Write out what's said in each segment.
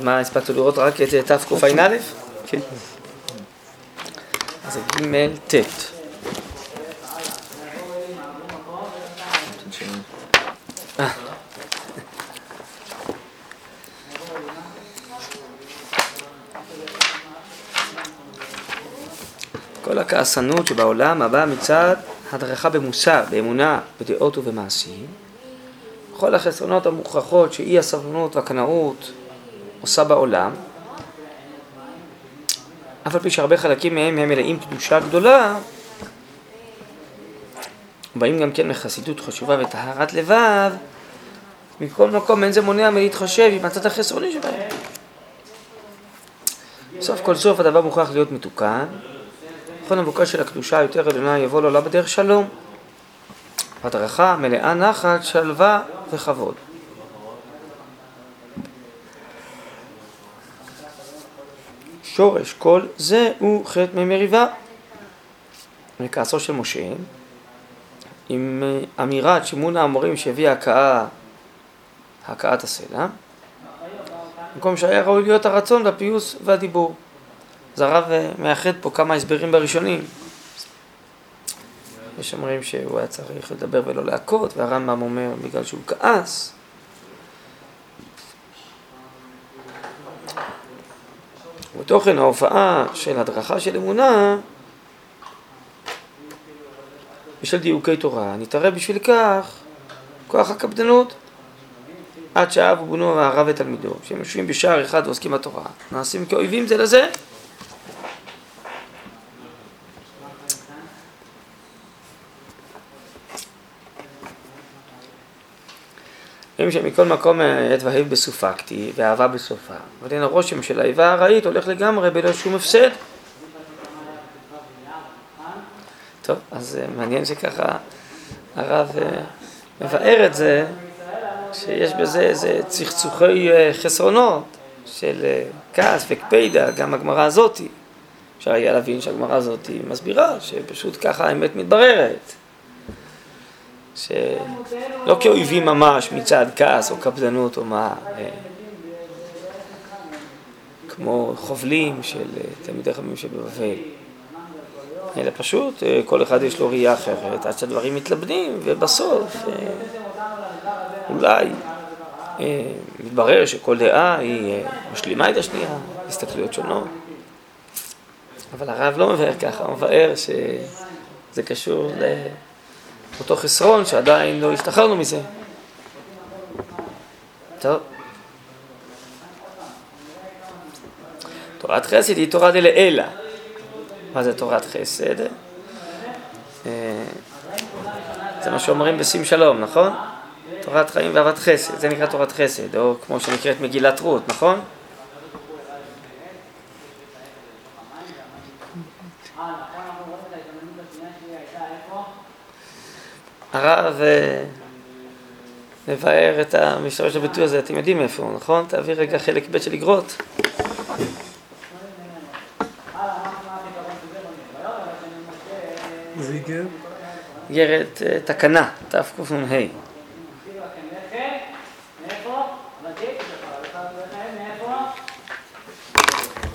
אז מה, הספקנו לראות רק את תקע"א? כן. אז זה ג' ט'. אה. כל הכעסנות שבעולם הבאה מצד הדרכה במוסר, באמונה, בדעות ובמעשים. כל החסרונות המוכרחות שאי הסבלנות והקנאות עושה בעולם, אף על פי שהרבה חלקים מהם הם מלאים קדושה גדולה, באים גם כן מחסידות חשובה וטהרת לבב, מכל מקום אין זה מונע מלהתחשב עם הצד החסרוני שבהם. סוף כל סוף הדבר מוכרח להיות מתוקן, נכון המבוקש של הקדושה היותר עליונה יבוא לעולם בדרך שלום. הדרכה מלאה נחת, שלווה וכבוד. שורש כל זה הוא חטא ממריבה. מכעסו של משה, עם אמירת שימון האמורים שהביא הכאה, הכאת הסלע, במקום שהיה ראוי להיות הרצון והפיוס והדיבור. אז הרב אה, מאחד פה כמה הסברים בראשונים. יש אומרים שהוא היה צריך לדבר ולא להכות, והרמב"ם אומר בגלל שהוא כעס. בתוכן ההופעה של הדרכה של אמונה ושל דיוקי תורה, נתערב בשביל כך כוח הקפדנות. עד שאב ובנו והרב ותלמידו, שהם יושבים בשער אחד ועוסקים בתורה, נעשים כאויבים זה לזה רואים שמכל מקום עת והיב בסופקתי ואהבה בסופה. הנה הרושם של האיבה הארעית הולך לגמרי בלא שום הפסד. טוב, אז אה, מעניין שככה הרב אה, מבאר את זה, שיש בזה איזה צחצוחי אה, חסרונות של כעס וקפידה, גם הגמרא הזאתי. אפשר היה להבין שהגמרא הזאתי מסבירה שפשוט ככה האמת מתבררת. שלא כאויבים ממש מצד כעס או קפדנות או מה, אה, כמו חובלים של אה, תלמידי חכמים שבבבל, אלא פשוט אה, כל אחד יש לו ראייה אחרת עד שהדברים מתלבנים ובסוף אולי מתברר שכל דעה היא משלימה את השנייה, הסתכלויות שונות. אבל הרב לא מבאר ככה, הוא מבאר שזה קשור ל... אותו חסרון שעדיין לא השתחררנו מזה. טוב. תורת חסד היא תורה דלעילא. מה זה תורת חסד? אה, זה מה שאומרים בשים שלום, נכון? תורת חיים ואהבת חסד, זה נקרא תורת חסד, או כמו שנקראת מגילת רות, נכון? הרב אה, מבאר את המשתמש הביטוי הזה, אתם יודעים איפה הוא, נכון? תעביר רגע חלק ב' של אגרות. זה? איגרת אה, תקנה, תקנ"ה.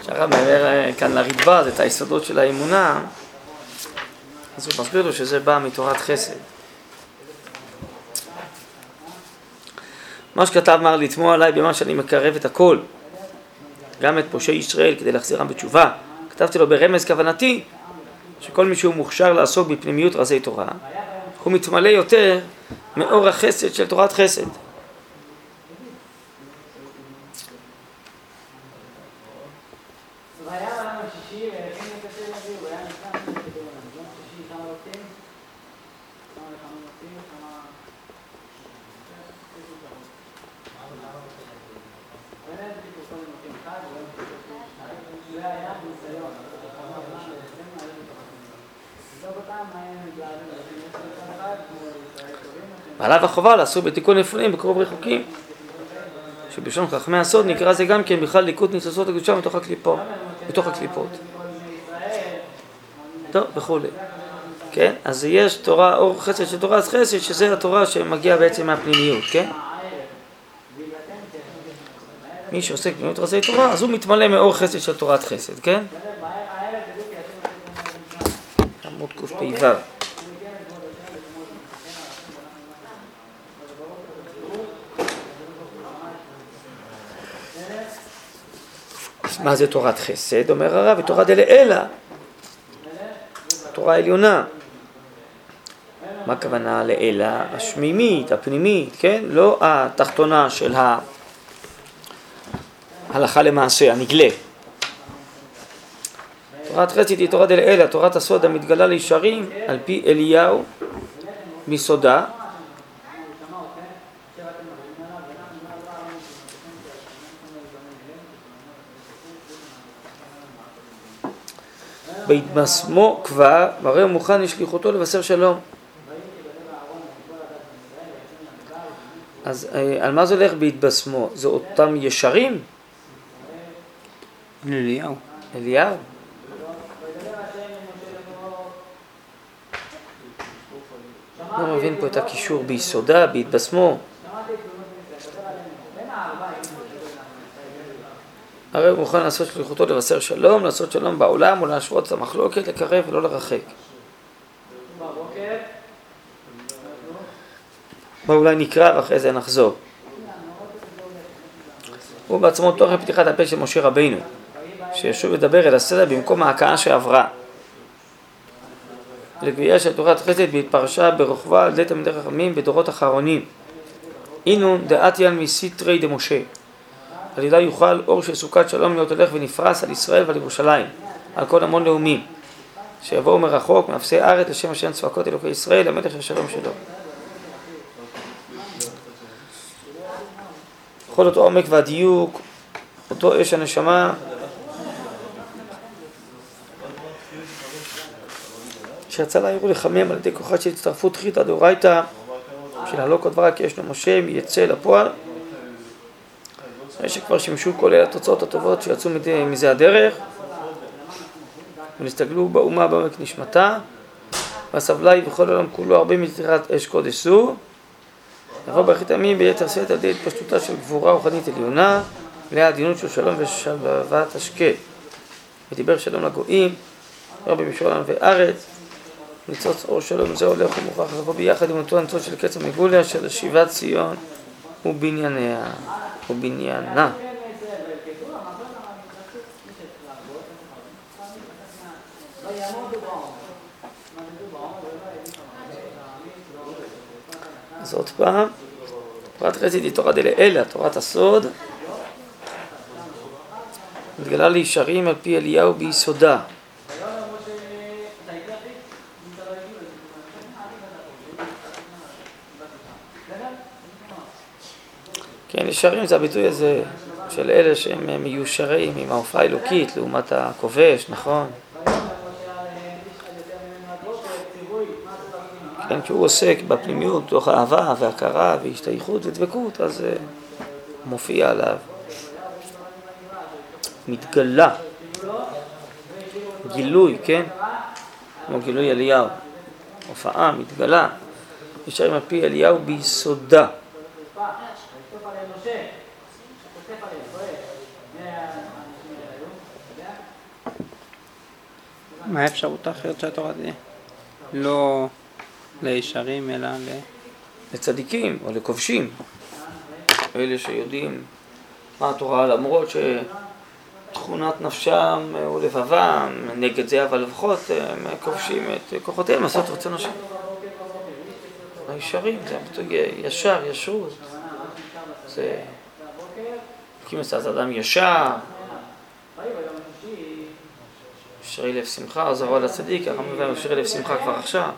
שהרב מעבר אה, כאן לרדב"ז את היסודות של האמונה, אז הוא מסביר לו שזה בא מתורת חסד. מה שכתב מר לתמוע עליי במה שאני מקרב את הכל, גם את פושעי ישראל כדי להחזירם בתשובה. כתבתי לו ברמז כוונתי שכל מי שהוא מוכשר לעסוק בפנימיות רזי תורה, הוא מתמלא יותר מאור החסד של תורת חסד. ועליו החובה לעסוק בתיקון נפולים בקרוב רחוקים שבשלום חכמי הסוד נקרא זה גם כן בכלל ליקוט ניצוצות הקדושה מתוך הקליפות, מתוך הקליפות. טוב, וכולי. כן? אז יש תורה, אור חסד של תורת חסד, שזה התורה שמגיעה בעצם מהפנימיות, כן? מי שעוסק במיעוט רזי תורה, אז הוא מתמלא מאור חסד של תורת חסד, כן? עמוד קפ"ו. מה זה תורת חסד? אומר הרב, ותורה דלעילא, תורה עליונה. מה הכוונה לעילא? השמימית, הפנימית, כן? לא התחתונה של ההלכה למעשה, הנגלה. תורת חסד היא תורה דלעילא, תורת הסוד המתגלה לישרים על פי אליהו מסודה. בהתמסמו כבר, והרי הוא מוכן לשליחותו לבשר שלום. אז אה, על מה זה הולך בהתבשמו? זה אותם ישרים? אליהו. אליהו? לא מבין פה את הקישור ביסודה, בהתבשמו. הרי הוא מוכן לעשות שליחותו לבשר שלום, לעשות שלום בעולם ולהשוות את המחלוקת, לקרב ולא לרחק. בואו אולי נקרא ואחרי זה נחזור. הוא בעצמו תוכן פתיחת הפה של משה רבינו, שישוב לדבר אל הסדר במקום ההכאה שעברה. לגבייה של תורת חסד בהתפרשה ברוחבה על ידי תלמידי חכמים בדורות אחרונים. אינון דעתיין מסיטרי דמשה. על ידה יוכל אור של סוכת שלום להיות הולך ונפרס על ישראל ועל ירושלים, על כל המון לאומים, שיבואו מרחוק, מאפסי ארץ, לשם השם צבקות אלוקי ישראל, המלך השלום שלו. בכל אותו עומק והדיוק, אותו אש הנשמה, שיצא לעיר לחמם על ידי כוחה של הצטרפות חיתא דאורייתא, של הלא כל דברה כי יש לו משה, יצא לפועל. אחרי שכבר שימשו כל אלה התוצאות הטובות שיצאו מזה הדרך, ונסתגלו באומה בעומק נשמתה, והסבלי וכל העולם כולו הרבה מזירת אש קודש זו, יבוא ברכת ימים ביתר שאת על ידי התפשטותה של גבורה רוחנית עליונה, מלאה עדינות של שלום ושלוות השקט. ודיבר שלום לגויים, רבי משולם וארץ, ניצוץ אור שלום זה הולך ומוכרח לבוא ביחד עם אותו הניצוץ של קץ המגוליה של שיבת ציון ובנייניה. ובניינה. אז עוד פעם, תורת חסד היא תורה דלעילא, תורת הסוד, מתגלה לישרים על פי אליהו ביסודה. כן, ישרים זה הביטוי הזה של אלה שהם מיושרים עם ההופעה האלוקית לעומת הכובש, נכון? כן, כשהוא עוסק בפנימיות, תוך אהבה והכרה והשתייכות ודבקות, אז זה מופיע עליו. מתגלה. גילוי, כן? כמו גילוי אליהו. הופעה, מתגלה. ישרים על פי אליהו ביסודה. מה האפשרות האחרת של התורה תהיה? לא לישרים אלא ל... לצדיקים או לכובשים, אלה שיודעים מה התורה, למרות שתכונת נפשם או לבבם נגד זה, אבל לפחות הם כובשים את כוחותיהם לעשות רצון השם. הישרים, זה הביטוי ישר, ישרות. זה... כי מסעת אדם ישר, אשרי לב שמחה, זרוע לצדיק, הרמב"ם אומר אשרי לב שמחה כבר עכשיו.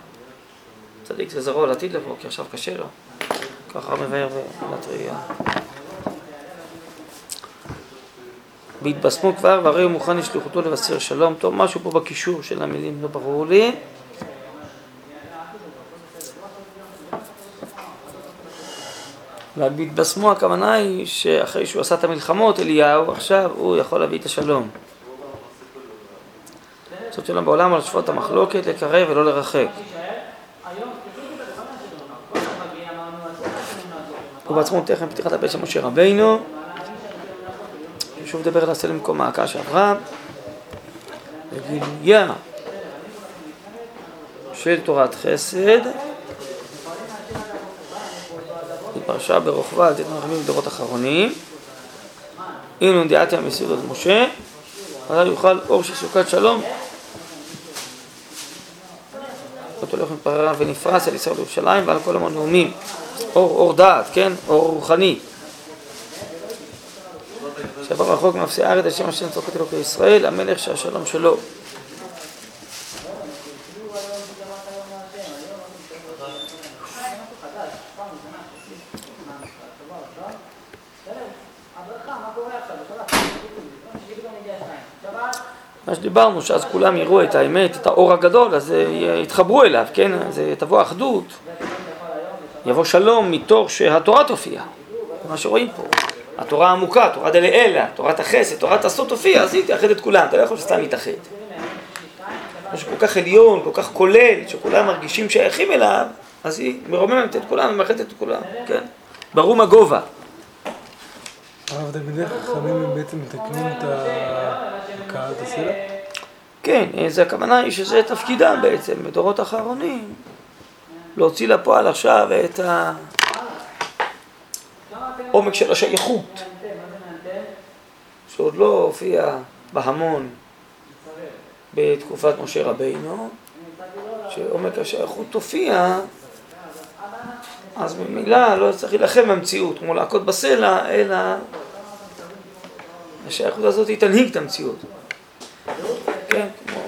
צדיק זה זרוע לעתיד לבוא, כי עכשיו קשה לו. ככה מבאר ולת ראייה. בהתבשמו כבר, והרי הוא מוכן לשליחותו לבשר שלום. טוב, משהו פה בקישור של המילים לא ברור לי. ובהתבשמו הכוונה היא שאחרי שהוא עשה את המלחמות, אליהו, עכשיו הוא יכול להביא את השלום. לעשות שלום בעולם על שפות המחלוקת, לקרב ולא לרחק. הוא בעצמו תכף פתיחת הפה של משה רבינו, שוב דבר לעשה למקום העקה שעברה. וגילויה של תורת חסד. היא פרשה ברוחבה על תתן רחמים בדורות אחרונים. אם נונדיאתיה מסירות משה, אז יוכל אור של סוכת שלום. אותו הולך מתפרר ונפרס על ישראל בירושלים ועל כל המנעומים. אור, אור דעת, כן? אור רוחני. שעבר רחוק מאפסי הארץ, השם השם צוחק אלוקי ישראל, המלך שהשלום שלו. מה שדיברנו, שאז כולם יראו את האמת, את האור הגדול, אז יתחברו אליו, כן? אז תבוא אחדות, יבוא שלום מתוך שהתורה תופיע, מה שרואים פה. התורה העמוקה, תורה דלאלה, תורת החסד, תורת הסוד תופיע, אז היא תאחד את כולם, אתה לא יכול סתם להתאחד. משהו כל כך עליון, כל כך כולל, שכולם מרגישים שייכים אליו, אז היא מרוממת את כולם ומאחדת את כולם, כן? ברום הגובה. הרב תלמידי חכמים הם בעצם מתקנים את הקהל את הסלע? כן, זה הכוונה היא שזה תפקידם בעצם, בדורות האחרונים, להוציא לפועל עכשיו את העומק של השייכות, שעוד לא הופיע בהמון בתקופת משה רבינו, שעומק השייכות תופיע, אז ממילא לא צריך להילחם במציאות, כמו להכות בסלע, אלא השייכות הזאת היא תנהיג את המציאות. כן, כמו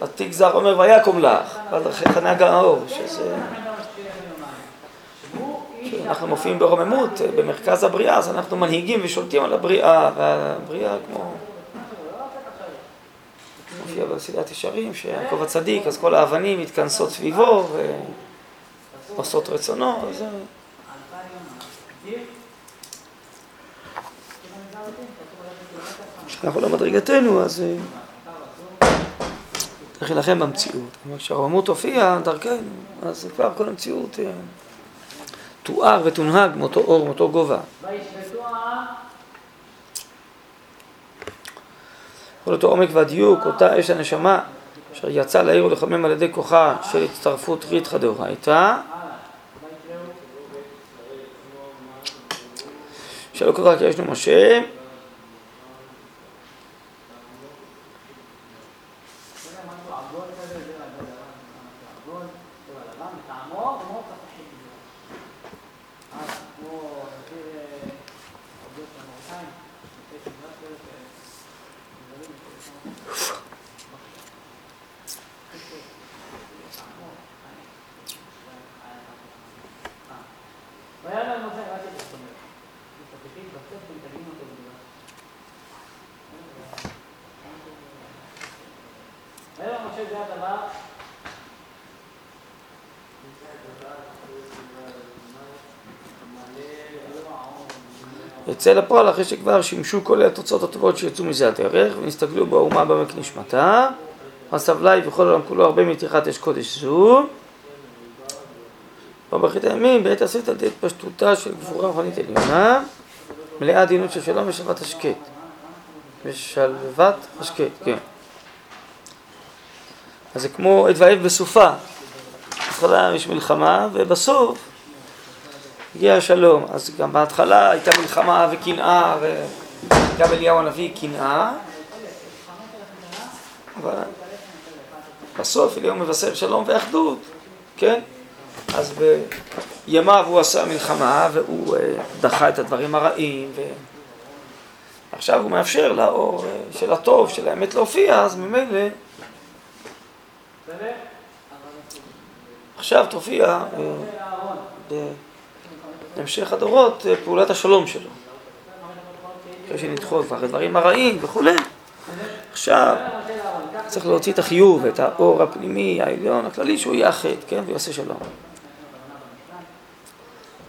עתיק זר אומר ויקום לך, ועד אחריך נהג האור, שזה... כשאנחנו מופיעים ברוממות במרכז הבריאה, אז אנחנו מנהיגים ושולטים על הבריאה, והבריאה כמו... מופיע בסדרת ישרים, שיעקב הצדיק, אז כל האבנים מתכנסות סביבו ועושות רצונו, אז... כשאנחנו לא מדרגתנו, אז צריך להילחם במציאות. כלומר, כשהרוממות תופיע דרכנו, אז כבר כל המציאות תואר ותונהג מאותו אור, מאותו גובה. כל אותו עומק והדיוק, אותה אש הנשמה, אשר יצא לעיר ולחמם על ידי כוחה של הצטרפות ריתחא דאורייתא. שלא קרא כי ישנו משה, יצא לפועל אחרי שכבר שימשו כל התוצאות הטובות שיצאו מזה הדרך ונסתגלו באומה בעמק נשמתה. הסבלי וכל העולם כולו הרבה מתיחת אש קודש זו. ובאחרית הימים בעת עשית על ידי התפשטותה של גבורה רוחנית עליונה מלאה עדינות של שלום ושלוות השקט. ושלוות השקט, כן. אז זה כמו עת ואהב בסופה. בהתחלה יש מלחמה ובסוף הגיע השלום. אז גם בהתחלה הייתה מלחמה וקנאה, וגם אליהו הנביא קנאה, אבל בסוף אליהו מבשר שלום ואחדות, כן? אז בימיו הוא עשה מלחמה והוא דחה את הדברים הרעים ועכשיו הוא מאפשר לאור של הטוב, של האמת להופיע, אז ממילא עכשיו תופיע להמשך הדורות פעולת השלום שלו. אחרי שנדחו כבר הדברים הרעים וכולי, עכשיו צריך להוציא את החיוב, את האור הפנימי, העליון, הכללי, שהוא יאחד, כן, ויעשה שלום.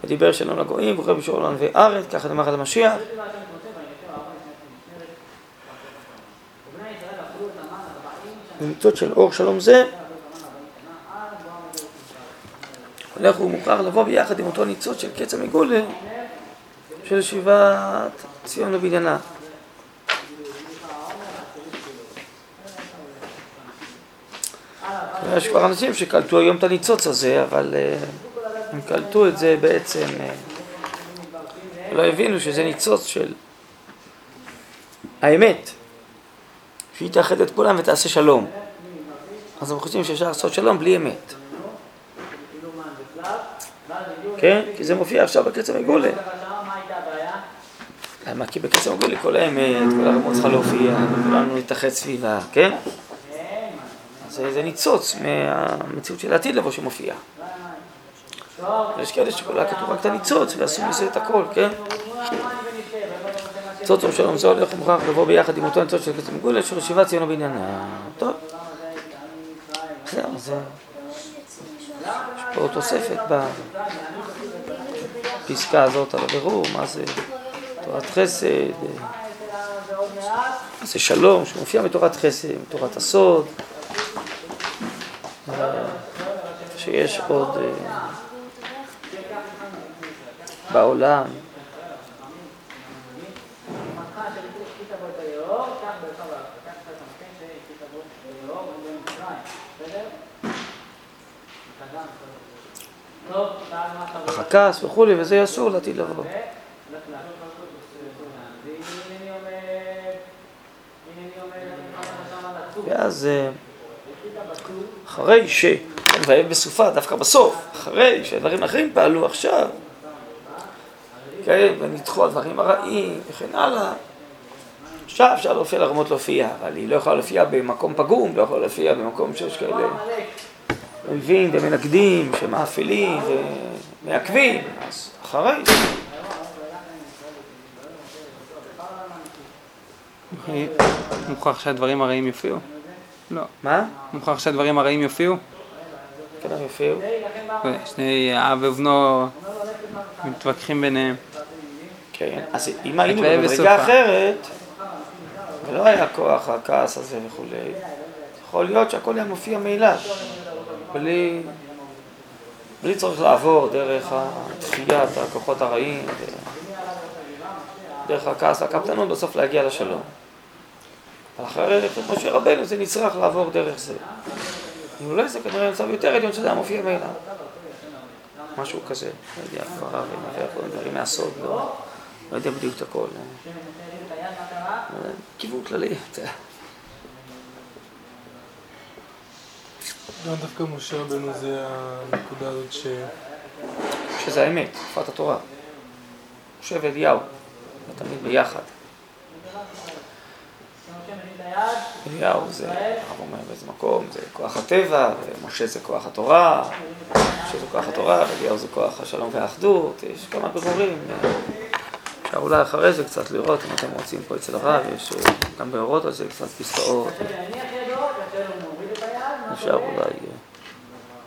ודיבר שלום לגויים, וקורא בשור עולם וארץ, ככה נאמר על המשיח. במצוות של אור שלום זה לך הוא מוכרח לבוא ביחד עם אותו ניצוץ של קץ המגולה של שיבת ציון לבניינה. יש כבר אנשים שקלטו היום את הניצוץ הזה, אבל אה, הם קלטו את זה בעצם, אה, לא הבינו שזה ניצוץ של האמת, שהיא תאחד את כולם ותעשה שלום. אז הם חושבים שאפשר לעשות שלום בלי אמת. כן? כי זה מופיע עכשיו בקצב מגולה. למה? כי בקצב מגולה כל האמת, כל הרמות צריכה להופיע, וכולנו נתאחד סביבה, כן? זה ניצוץ מהמציאות של העתיד לבוא שמופיע. יש כאלה שכולה כתוב רק את הניצוץ ועשו מזה את הכל, כן? ניצוץ ושלום זה הולך ומוכרח לבוא ביחד עם אותו ניצוץ של קצב מגולה, של ישיבת ציונו בעניינה. טוב. זהו, זה... יש פה תוספת בפסקה הזאת על הבירור, מה זה תורת חסד, מה זה שלום, שמופיע בתורת חסד, בתורת הסוד, שיש עוד אה, בעולם. הכעס וכולי, וזה אסור לעתיד לבוא. ואז אה, אחרי ש... ויהיה בסופה, דווקא בסוף, אחרי שהדברים האחרים פעלו עכשיו, כן, ונדחו הדברים הרעים וכן הלאה, עכשיו אפשר להופיע לרמות להופיע, אבל היא לא יכולה להופיע במקום פגום, לא יכולה להופיע במקום שיש כאלה אויבים ומנגדים שמאפלים ומעכבים, אז אחרי. מוכרח שהדברים הרעים יופיעו? לא. מה? מוכרח שהדברים הרעים יופיעו? כן, הם יופיעו. שני אב ובנו מתווכחים ביניהם. כן, אז אם היינו במדרגה. אחרת, ולא היה כוח הכעס הזה וכולי, יכול להיות שהכל היה מופיע מאליו, בלי, בלי צורך לעבור דרך תחיית הכוחות הרעים, דרך הכעס והקפדנות, בסוף להגיע לשלום. אבל אחרי משה רבנו זה נצרך לעבור דרך זה. אם לא זה כנראה מצב יותר עליון שזה היה מופיע מאליו. משהו כזה, לא יודע, כבר הרב מביא כל דברים מהסוד, לא, לא יודע בדיוק את הכל. כיוון כללי, אתה יודע. גם דווקא משה רבנו זה הנקודה הזאת ש... שזה האמת, תקופת התורה. משה ואליהו, תמיד ביחד. אליהו זה, הרב אומר באיזה מקום, זה כוח הטבע, ומשה זה כוח התורה, משה זה כוח התורה, ואליהו זה כוח השלום והאחדות, יש כמה בירורים. אפשר אולי אחרי זה קצת לראות, אם אתם רוצים פה אצל הרב, יש גם באורות על זה קצת פסקאות. אפשר אולי אה,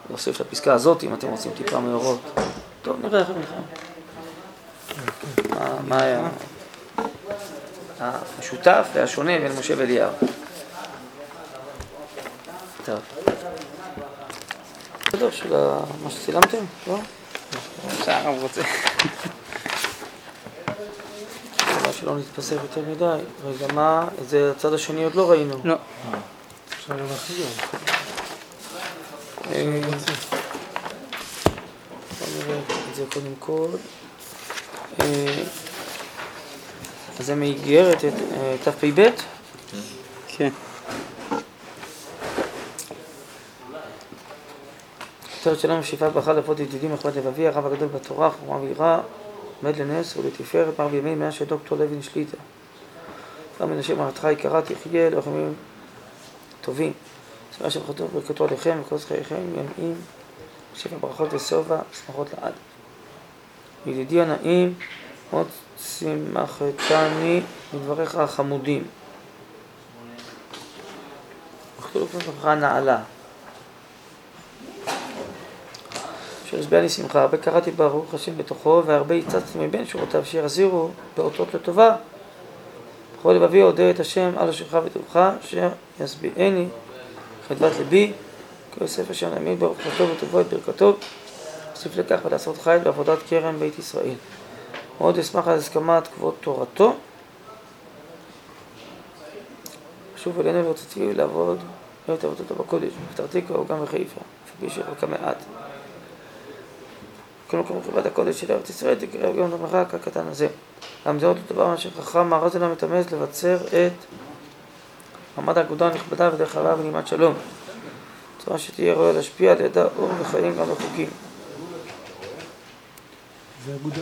להוסיף לפסקה הזאת, אם אתם רוצים טיפה מאורות. טוב, נראה איך נלחם. מה- היה המשותף והשונה בין משה ואליהו. טוב. בסדר, של מה שצילמתם? לא? שהרב רוצה. חבל שלא נתפזר יותר מדי. רגע, מה? את זה הצד השני עוד לא ראינו. לא. אפשר גם להחזיר. אה, בוא נראה את זה קודם כל. אה, אז זה מאיגרת אה, תפ"ב? כן. כותרת שלנו שאיפה ברכה לאבות ידידים מכבד לבבי, הרב הגדול בתורה, חוכמה ויראה, עומד לנס ולתפארת, מר בימי מאה של דוקטור לוין שליטה. גם מנשה מרתך יקרה תחיה, לוחמים טובים. סליחה של חתוך ברכתו עליכם וכל זכייכם, ימים, שפע ברכות ושובע, שמחות לעד. ידידי הנעים, מאוד שימחתני מדבריך החמודים. וכתוב ברכה נעלה. אשר השביעני שמחה, הרבה קראתי ברוך השם בתוכו, והרבה הצצתי מבין שורותיו, שיחזירו באותות לטובה. בכל לבבי אודה את השם על אשרך וטובך, אשר ישביעני חדוות ליבי, כל יוסף אשר ברוך חטוב וטובו את ברכתו, אוסיף לכך ולעשות חיל בעבודת כרם בית ישראל. מאוד אשמח על הסכמת כבוד תורתו. שוב אלינו ורציתי לעבוד את עבודתו בקודש, בפתח תקווה וגם בחיפה, אף על פי שרקה מעט. כל מקום כבוד הקודש של ארץ ישראל תקרב גם את המרחק הקטן הזה. גם זה עוד דבר מה שחכם מארז אליו מתאמץ לבצר את מעמד האגודה הנכבדה ודרך הרעה ונעימת שלום. בצורה שתהיה ראויה להשפיע על ידה אור וחיים גם בחוקים. זה אגודה?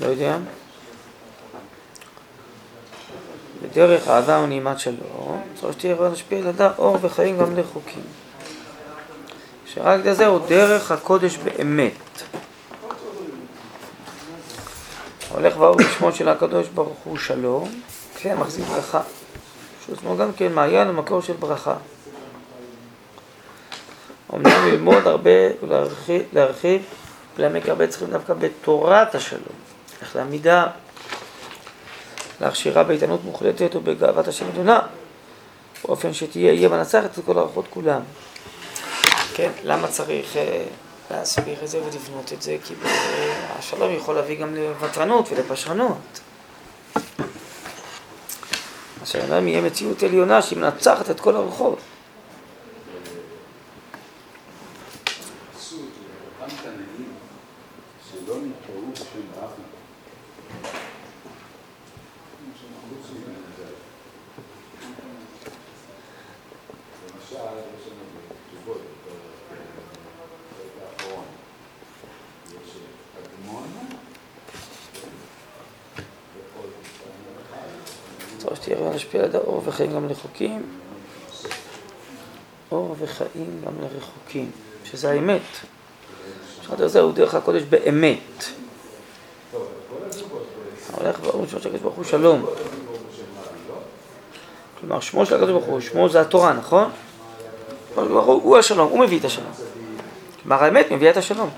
לא יודע. בדרך אהבה ונעימת שלום, בצורה שתהיה ראויה להשפיע על ידה אור וחיים גם לחוקים. שרק זה הוא דרך הקודש באמת. הולך ואור בשמו של הקדוש ברוך הוא שלום, כלי המחזיק ברכה. שהוא עצמו גם כן מעיין ומקור של ברכה. אמנם ללמוד הרבה ולהרחיב, להרחיב ולהעמיק הרבה צריכים דווקא בתורת השלום. איך לעמידה, להכשירה באיתנות מוחלטת ובגאוות השם עליונה, באופן שתהיה יהיה מנצחת את כל הערכות כולם. כן, למה צריך אה, להסביר את זה ולבנות את זה? כי השלום יכול להביא גם לוותרנות ולפשרנות. השלום יהיה מציאות עליונה שהיא מנצחת את כל הרוחות. שתהיה ראויה להשפיע על אור וחיים גם לרחוקים. אור וחיים גם לרחוקים, שזה האמת. שעת הזה הוא דרך הקודש באמת. הולך ואומרים שמו של הקדוש ברוך הוא שלום. כלומר, שמו של הקדוש ברוך הוא, שמו זה התורה, נכון? הוא השלום, הוא מביא את השלום. כלומר, האמת מביאה את השלום.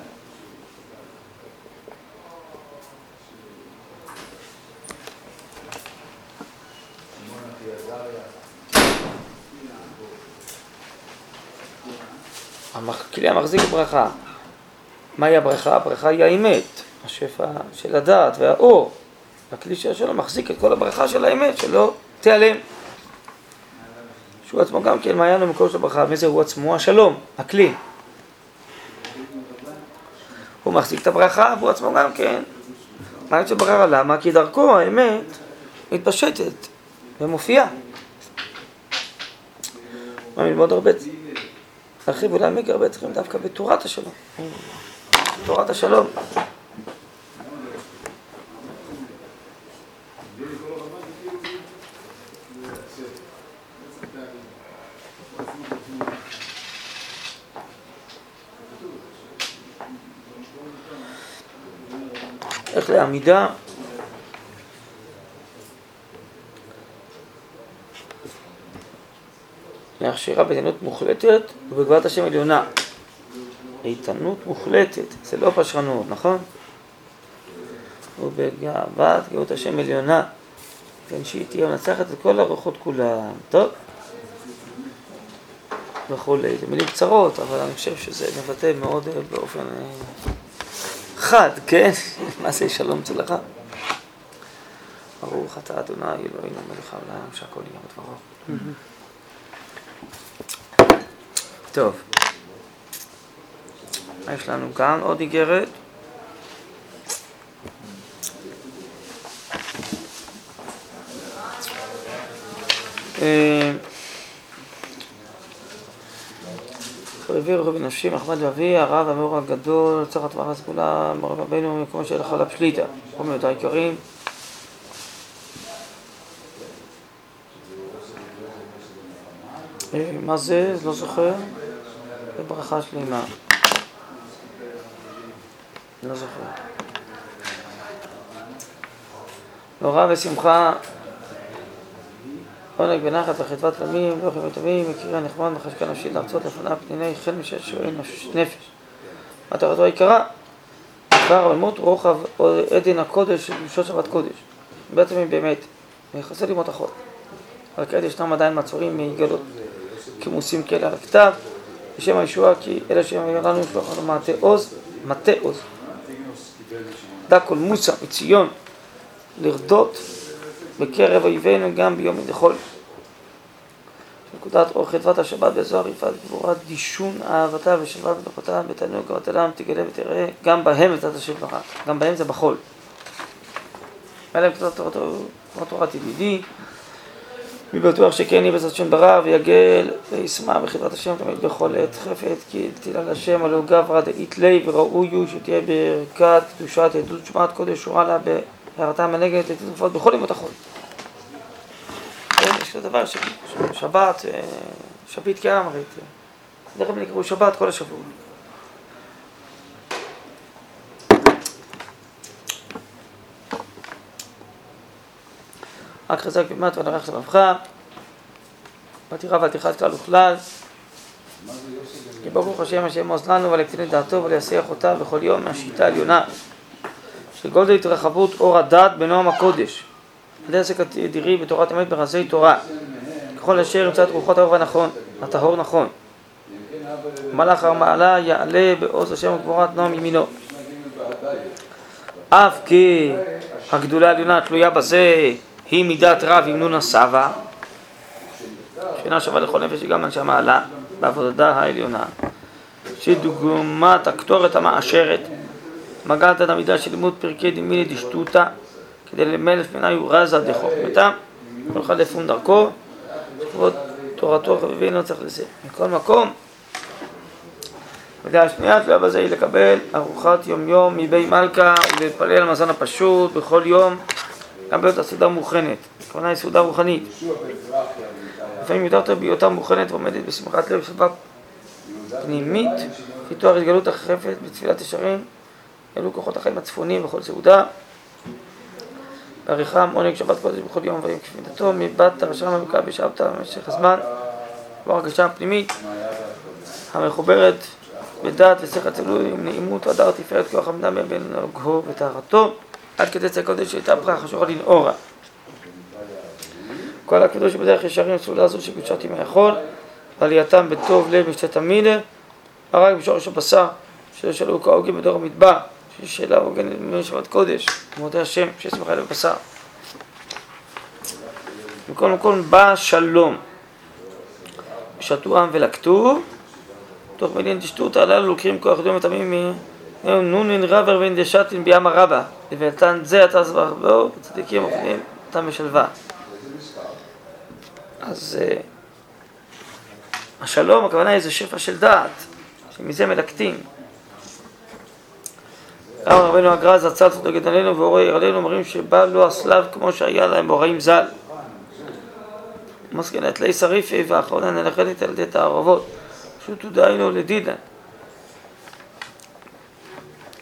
כלי המחזיק ברכה. מהי הברכה? הברכה היא האמת, השפע של הדעת והאור. הכלי של השלום מחזיק את כל הברכה של האמת, שלא תיעלם. שהוא עצמו גם כן מעיין למקור של הברכה, מי זה הוא עצמו? השלום, הכלי. הוא מחזיק את הברכה והוא עצמו גם כן מעיין של ברכה. למה? כי דרכו האמת מתפשטת ומופיעה. מה ללמוד הרבה להרחיב ולהעמיק הרבה צריכים דווקא בתורת השלום. תורת השלום. איך לעמידה להכשירה באיתנות מוחלטת ובגבורת השם עליונה. איתנות מוחלטת, זה לא פשרנות, נכון? ובגאוות גאות השם עליונה, כן, שהיא תהיה מנצחת את כל הרוחות כולם. טוב? וכולי. זה מילים קצרות, אבל אני חושב שזה מבטא מאוד אה, באופן אה, חד, כן? מה זה שלום צלחה? ברוך אתה אדוני אלוהינו מלך העולם שהכל יהיה בדברו. טוב. יש לנו כאן עוד איגרת. חביבי רבי נפשי, מחמד ואבי, הרב המאור הגדול, צחת וער הסגולה, מורה רבנו, מקום של אחד הפשליטה. חומר יותר יקרים. מה זה? לא זוכר. בברכה שלמה. לא זוכר. נורא ושמחה, עונג ונחת וחדוות תמים, ואוכל וטובים, וקריאה נחמד וחשקה נפשית לארצות לפניו פניני חן משש שואל נפש. מטרתו העיקרה, דבר עולמות רוחב עדן הקודש של קדושת שבת קודש. בעצם היא באמת, ויחסה לימות החול. אבל כעת ישנם עדיין מעצורים מגלות כמוסים כאלה על הכתב, בשם הישועה כי אלה שהם לנו ישלח לנו מטה עוז, מטה עוז. דע כל מוסה מציון לרדות בקרב אויבינו גם ביום מדחול. נקודת אור חדוות השבת בזוהר יפעת גבורת דישון אהבתה ושלווה ונוחותה בתענוג גברת תגלה ותראה גם בהם את השם ברק, גם בהם זה בחול. היה להם קצת תורת ידידי, מי בטוח שכן יהיה בעזרת השם ברר ויגל וישמח בחברת השם תמיד בכל עת חפת כי תהילה להשם הלא גברא דאית ליה וראוי הוא שתהיה ברכת קדושת עדות שומעת קודש שורה לה בהערתה המנגנת לתרופות בכל ימות החול. יש כזה דבר ששבת, אה, שביט כאמרית, דרך אגב נקראו שבת כל השבוע. רק חזק במט ונערך לבבך, ותירא ותחת כלל וכלל. כי ברוך השם השם עוז לנו ולקטין את דעתו ולהסיח אותה בכל יום מהשיטה העליונה. שגודל התרחבות אור הדת בנועם הקודש. הדסק הדירי בתורת אמת ברזי תורה. ככל אשר ימצא את רוחות האור הנכון, הטהור נכון. מלאך המעלה יעלה בעוז השם וגבורת נועם ימינו. אף כי הגדולה העליונה תלויה בזה היא מידת רב עם נון הסבא, שאינה שווה לכל נפש היא גם אנשי המעלה, בעבודתה העליונה, שדוגמת הקטורת המעשרת, מגעת עד המידה של לימוד פרקי דמיני דשטותא, כדי למלף מניו רזה דחוכמתה, כל אחד לפון דרכו, לכבוד תורתו חביבי לא צריך לזה. מכל מקום, ודעה שנייה תלויה בזה היא לקבל ארוחת יום יום מבי מלכה ולהתפלל על המזון הפשוט בכל יום גם בהיותה סעודה מוכנת, הכוונה היא סעודה רוחנית. לפעמים יותר טוב בהיותה מוכנת ועומדת בשמחת לב שלווה פנימית, פיתוח התגלות החרפת בתפילת ישרים, אלו כוחות החיים הצפוניים בכל סעודה. בעריכה עונג שבת קודש בכל יום ויום כפי מידתו, מבת הרשם המקרא בשבתא במשך הזמן, בהרגשה הפנימית המחוברת בדעת ושכל צלוי עם נעימות והדר תפארת כוח המדינה בין נוגהו וטהרתו. עד כדי צי קודש שהייתה ברכה חשובה לנעורה. כל הקדוש בדרך ישרים סעודה זו שקדושת ימי החול, ועלייתם בטוב לב משתה מילה, הרג בשורש הבשר, שלא כהוגים בדור המדבר, ששאלה הוגנת במי שבת קודש, מודה השם, שישמחה לב בשר. מכל מקום בא שלום. שתו עם ולקטו, תוך מילים תשתות הללו לוקחים כוח דום ותמים נונין רבר ואין דשתין בימה רבה, לבלתן זה אתה זבח בו, וצדיקים עובדים אותם בשלווה. אז uh, השלום, הכוונה היא זה שפע של דעת, שמזה מלקטים. אמר רבנו הגר"א זצ"ל צדקת עלינו ואורי עיר עלינו אומרים שבא לו הסלב כמו שהיה להם באוראים ז"ל. מסכנת לי שריפי ואחרונה נלכדת על ידי תערבות. פשוט הוא דהיינו לדידן.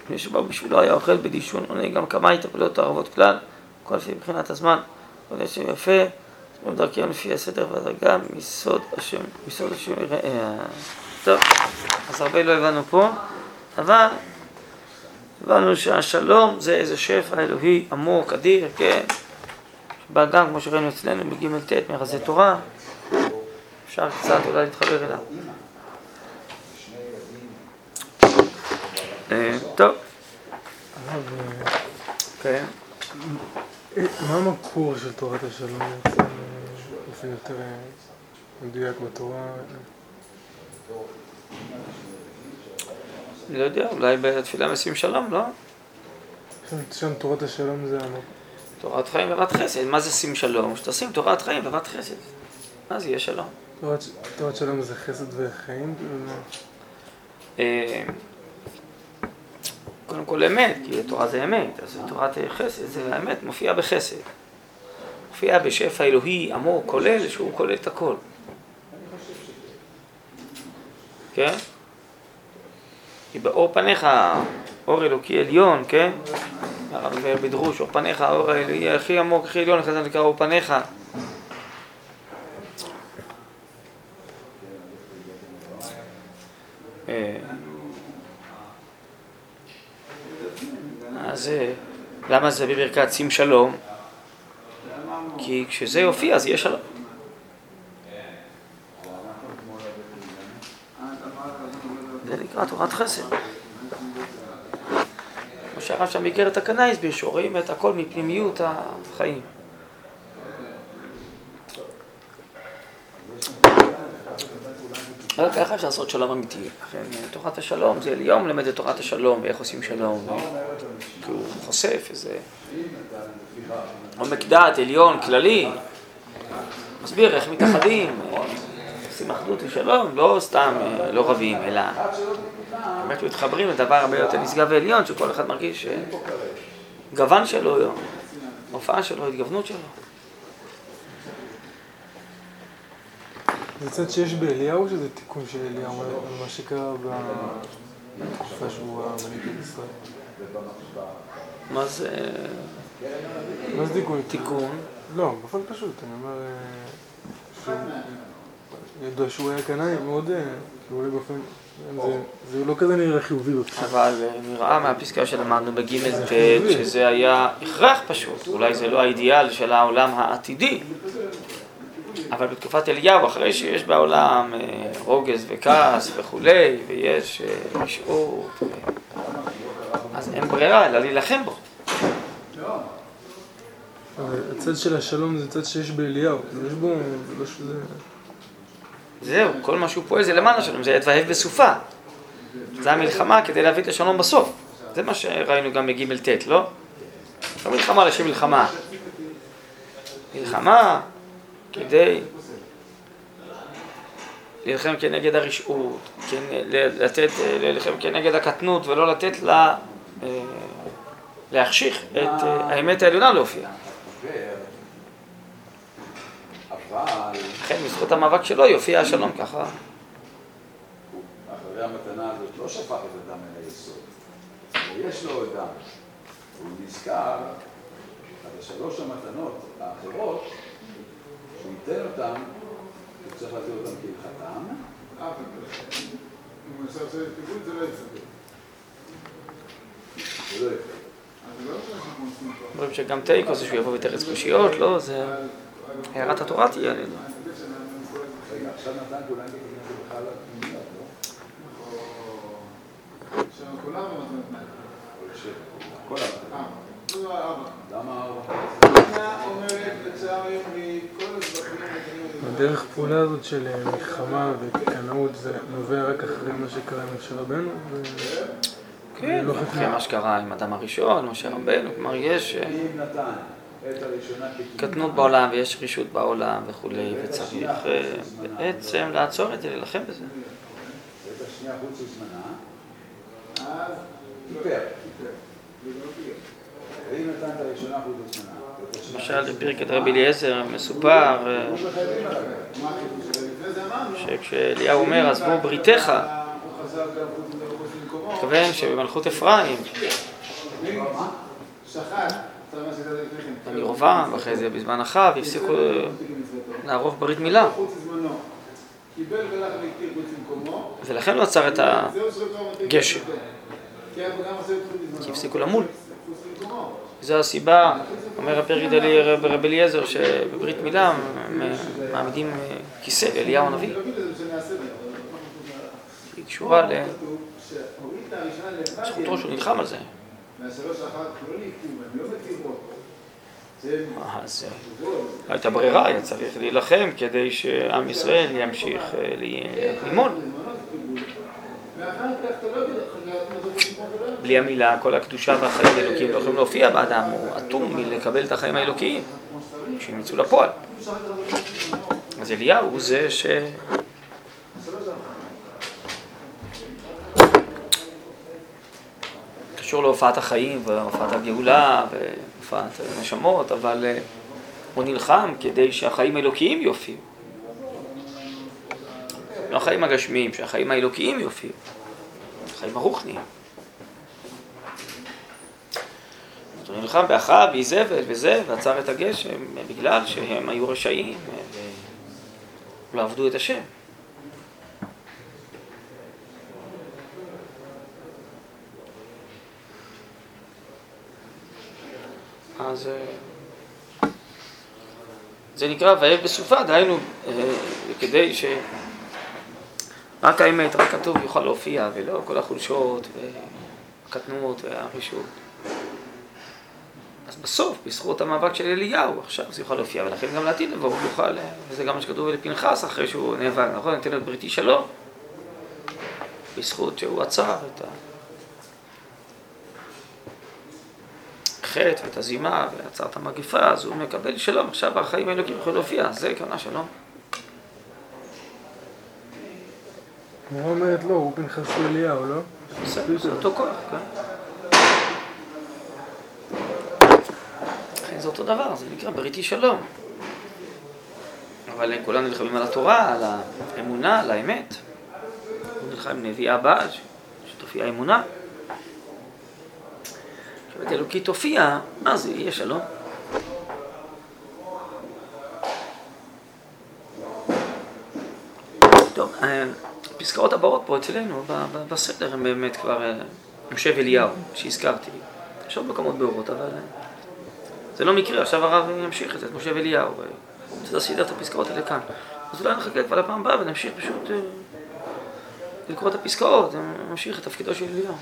מי שבא בשבילו היה אוכל בדישון עונה גם כמה התאבלות הערבות כלל, כל לפי מבחינת הזמן, כל השם יפה, זמן דרכיהם לפי הסדר והדרגה, מסוד השם, מסוד השם יראה. טוב, אז הרבה לא הבנו פה, אבל הבנו שהשלום זה איזה שפע אלוהי עמוק, אדיר, כן, שבא גם, כמו שראינו אצלנו בג' ט' מרזי תורה, אפשר קצת אולי להתחבר אליו. טוב. כן. מה המקור של תורת השלום באופן יותר מדויק בתורה? אני לא יודע, אולי בתפילה משים שלום, לא? שם תורת השלום זה המקור. תורת חיים ואהבת חסד. מה זה שים שלום? שתשים תורת חיים ואהבת חסד. מה זה יהיה שלום? תורת שלום זה חסד וחיים? קודם כל אמת, כי תורה זה אמת, אז תורת חסד זה האמת, מופיעה בחסד. מופיעה בשפע אלוהי עמוק, כולל, שהוא כולל את הכל. כן? כי באור פניך, אור אלוקי עליון, כן? בדרוש, אור פניך, האור האלוהי הכי עמוק, הכי עליון, אחרי זה נקרא אור פניך. אה, אז למה זה בברכת שים שלום? כי כשזה יופיע אז יהיה שלום. זה נקרא תורת חסד. כמו שהרב שם באיגרת הקנה הסביר, שרואים את הכל מפנימיות החיים. רק ככה אפשר לעשות שלום אמיתי. לכן תורת השלום זה אליהו מלמד את תורת השלום ואיך עושים שלום. כי הוא חושף איזה עומק דעת עליון, כללי. מסביר איך מתאחדים, עושים אחדות ושלום, לא סתם לא רבים, אלא באמת מתחברים לדבר הרבה יותר נשגב ועליון, שכל אחד מרגיש גוון שלו, הופעה שלו, התגוונות שלו. זה צד שיש באליהו שזה תיקון של אליהו על מה שקרה בתקופה שהוא המנהיג בישראל? מה זה... מה זה תיקון? תיקון? לא, באופן פשוט, אני אומר... ידוע שהוא היה קנאי מאוד, כאילו אולי באופן... זה לא כזה נראה חיובי. אבל נראה מהפסקה שלמדנו בג' ט' שזה היה הכרח פשוט, אולי זה לא האידיאל של העולם העתידי, אבל בתקופת אליהו, אחרי שיש בעולם רוגז וכעס וכולי, ויש רשעות, אז אין ברירה אלא להילחם בו. הצד של השלום זה צד שיש באליהו, יש בו, זה לא. זהו, כל מה שהוא פועל זה למען השלום, זה עת ואהב בסופה. זה המלחמה כדי להביא את השלום בסוף. זה מה שראינו גם בג' ט', לא? לא מלחמה לשם מלחמה. מלחמה כדי להילחם כנגד הרשעות, לתת, להילחם כנגד הקטנות ולא לתת לה להחשיך את האמת העליונה להופיע. לכן בזכות המאבק שלו יופיע השלום ככה. אחרי המתנה הזאת לא שפך את הדם אל היסוד, ויש לו דם. הוא נזכר על השלוש המתנות האחרות, שהוא ייתן אותן, הוא צריך לתת אותן כהלכתם. אם הוא עושה תיקון זה לא יצטרך. זה לא יצטרך. אומרים שגם תיקו זה שהוא יבוא ויתרץ קושיות, לא, זה... הערת התורה תהיה עלינו. רגע, עכשיו נתן כולם הדרך פעולה הזאת של מלחמה וקנאות זה נובע רק אחרי מה שקרה עם משה רבנו? כן, אחרי מה שקרה עם אדם הראשון, משה רבנו, כלומר יש קטנות בעולם ויש רישות בעולם וכולי, וצריך בעצם לעצור את זה, להילחם בזה. למשל בפרקת רבי אליעזר מסופר שכשאליהו אומר עזבו בריתך מתכוון שבמלכות אפרים. אני רובעם, ואחרי זה בזמן אחאב הפסיקו לערוך ברית מילה. ולכן הוא עצר את הגשם כי הפסיקו למול זו הסיבה, אומר הפרק דלי ברב אליעזר, שבברית מילה מעמידים כיסא לאליהו הנביא. היא קשורה לזכותו שהוא נלחם על זה. אז הייתה ברירה, היה צריך להילחם כדי שעם ישראל ימשיך ללמוד. בלי המילה, כל הקדושה והחיים האלוקיים לא יכולים להופיע באדם, הוא אטום מלקבל את החיים האלוקיים, שהם יצאו לפועל. אז אליהו הוא זה ש... קשור להופעת החיים והופעת הגאולה והופעת הנשמות, אבל הוא נלחם כדי שהחיים האלוקיים יופיעו. לא החיים הגשמיים, שהחיים האלוקיים יופיעו. החיים הרוחניים. הוא נלחם באחיו, באיזבל וזה, ועצר את הגשם בגלל שהם היו רשעים ולא עבדו את השם. אז זה נקרא ואהב בסופה, דהיינו כדי ש... רק האמת, רק כתוב יוכל להופיע, ולא כל החולשות והקטנות והרשות. אז בסוף, בזכות המאבק של אליהו, עכשיו זה יוכל להופיע, ולכן גם לעתיד לבוא הוא יוכל, וזה גם מה שכתוב לפנחס אחרי שהוא נאבק, נכון? ניתן את בריתי שלום, בזכות שהוא עצר את החטא ואת הזימה ועצר את המגפה, אז הוא מקבל שלום, עכשיו החיים האלוקים יכולים להופיע, זה עקרונה שלום. הגמרא אומרת לא, הוא פנחס הוא אליהו, לא? בסדר, זה אותו כוח, כן. זה אותו דבר, זה נקרא בריתי שלום. אבל כולנו נלחמים על התורה, על האמונה, על האמת. הוא נלחם עם נביאה הבאה, שתופיע אמונה. כשבית אלוקי תופיע, אז יהיה שלום. טוב, אה, הפסקאות הבאות פה אצלנו, בסדר, הם באמת כבר אה, משה ואליהו, שהזכרתי. יש עוד מקומות באורות, אבל אה, זה לא מקרה, עכשיו הרב ימשיך את זה, את משה ואליהו. צריך לסדר את הפסקאות האלה כאן. אז אולי נחכה כבר לפעם הבאה ונמשיך פשוט אה, לקרוא את הפסקאות, אה, נמשיך את תפקידו של אליהו.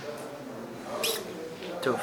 טוב.